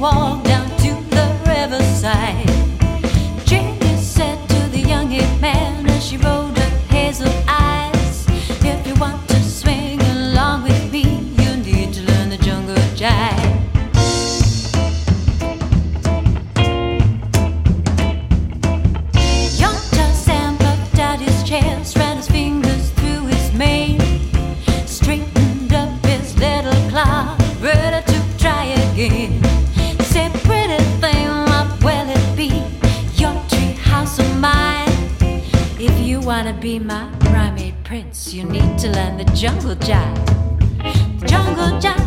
walk down to the riverside. be my primate prince, you need to learn the jungle jive. The jungle jive.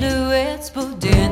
silhouettes, but dinner.